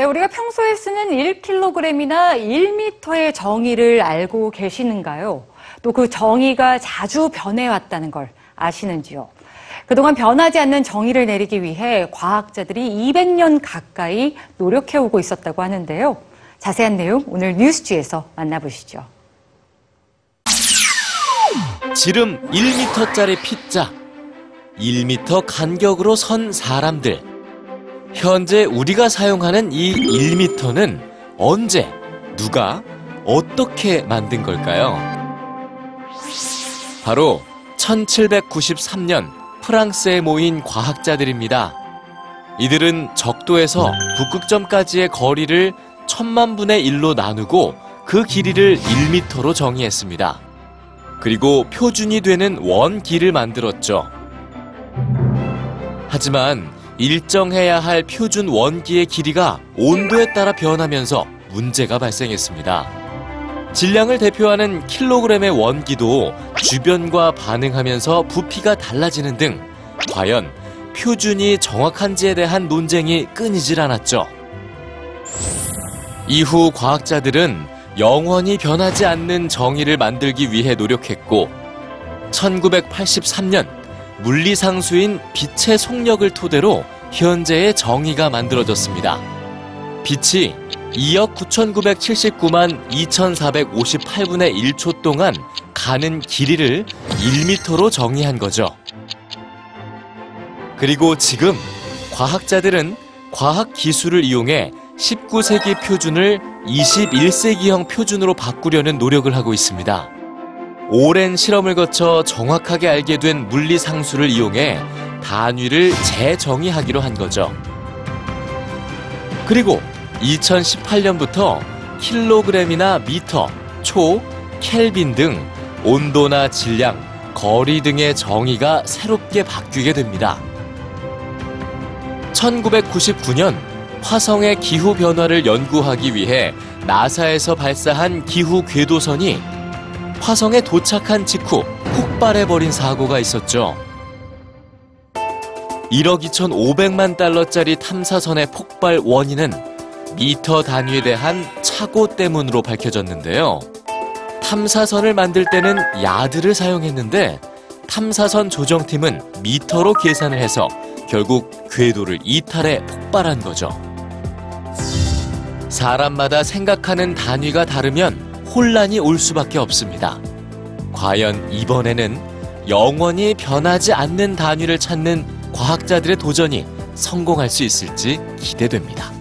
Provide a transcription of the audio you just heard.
네, 우리가 평소에 쓰는 1kg이나 1m의 정의를 알고 계시는가요? 또 그 정의가 자주 변해왔다는 걸 아시는지요? 그동안 변하지 않는 정의를 내리기 위해 과학자들이 200년 가까이 노력해오고 있었다고 하는데요. 자세한 내용 오늘 뉴스지에서 만나보시죠. 지름 1m짜리 피자, 1m 간격으로 선 사람들. 현재 우리가 사용하는 이 1m는 언제, 누가, 어떻게 만든 걸까요? 바로 1793년 프랑스에 모인 과학자들입니다. 이들은 적도에서 북극점까지의 거리를 천만 분의 1로 나누고 그 길이를 1m로 정의했습니다. 그리고 표준이 되는 원기를 만들었죠. 하지만 일정해야 할 표준 원기의 길이가 온도에 따라 변하면서 문제가 발생했습니다. 질량을 대표하는 킬로그램의 원기도 주변과 반응하면서 부피가 달라지는 등 과연 표준이 정확한지에 대한 논쟁이 끊이질 않았죠. 이후 과학자들은 영원히 변하지 않는 정의를 만들기 위해 노력했고 1983년 물리상수인 빛의 속력을 토대로 현재의 정의가 만들어졌습니다. 빛이 2억 9,979만 2,458분의 1초 동안 가는 길이를 1m로 정의한 거죠. 그리고 지금 과학자들은 과학 기술을 이용해 19세기 표준을 21세기형 표준으로 바꾸려는 노력을 하고 있습니다. 오랜 실험을 거쳐 정확하게 알게 된 물리 상수를 이용해 단위를 재정의하기로 한 거죠. 그리고 2018년부터 킬로그램이나 미터, 초, 켈빈 등 온도나 질량, 거리 등의 정의가 새롭게 바뀌게 됩니다. 1999년 화성의 기후 변화를 연구하기 위해 나사에서 발사한 기후 궤도선이 화성에 도착한 직후 폭발해버린 사고가 있었죠. 1억 2,500만 달러짜리 탐사선의 폭발 원인은 미터 단위에 대한 착오 때문으로 밝혀졌는데요. 탐사선을 만들 때는 야드를 사용했는데 탐사선 조정팀은 미터로 계산을 해서 결국 궤도를 이탈해 폭발한 거죠. 사람마다 생각하는 단위가 다르면 혼란이 올 수밖에 없습니다. 과연 이번에는 영원히 변하지 않는 단위를 찾는 과학자들의 도전이 성공할 수 있을지 기대됩니다.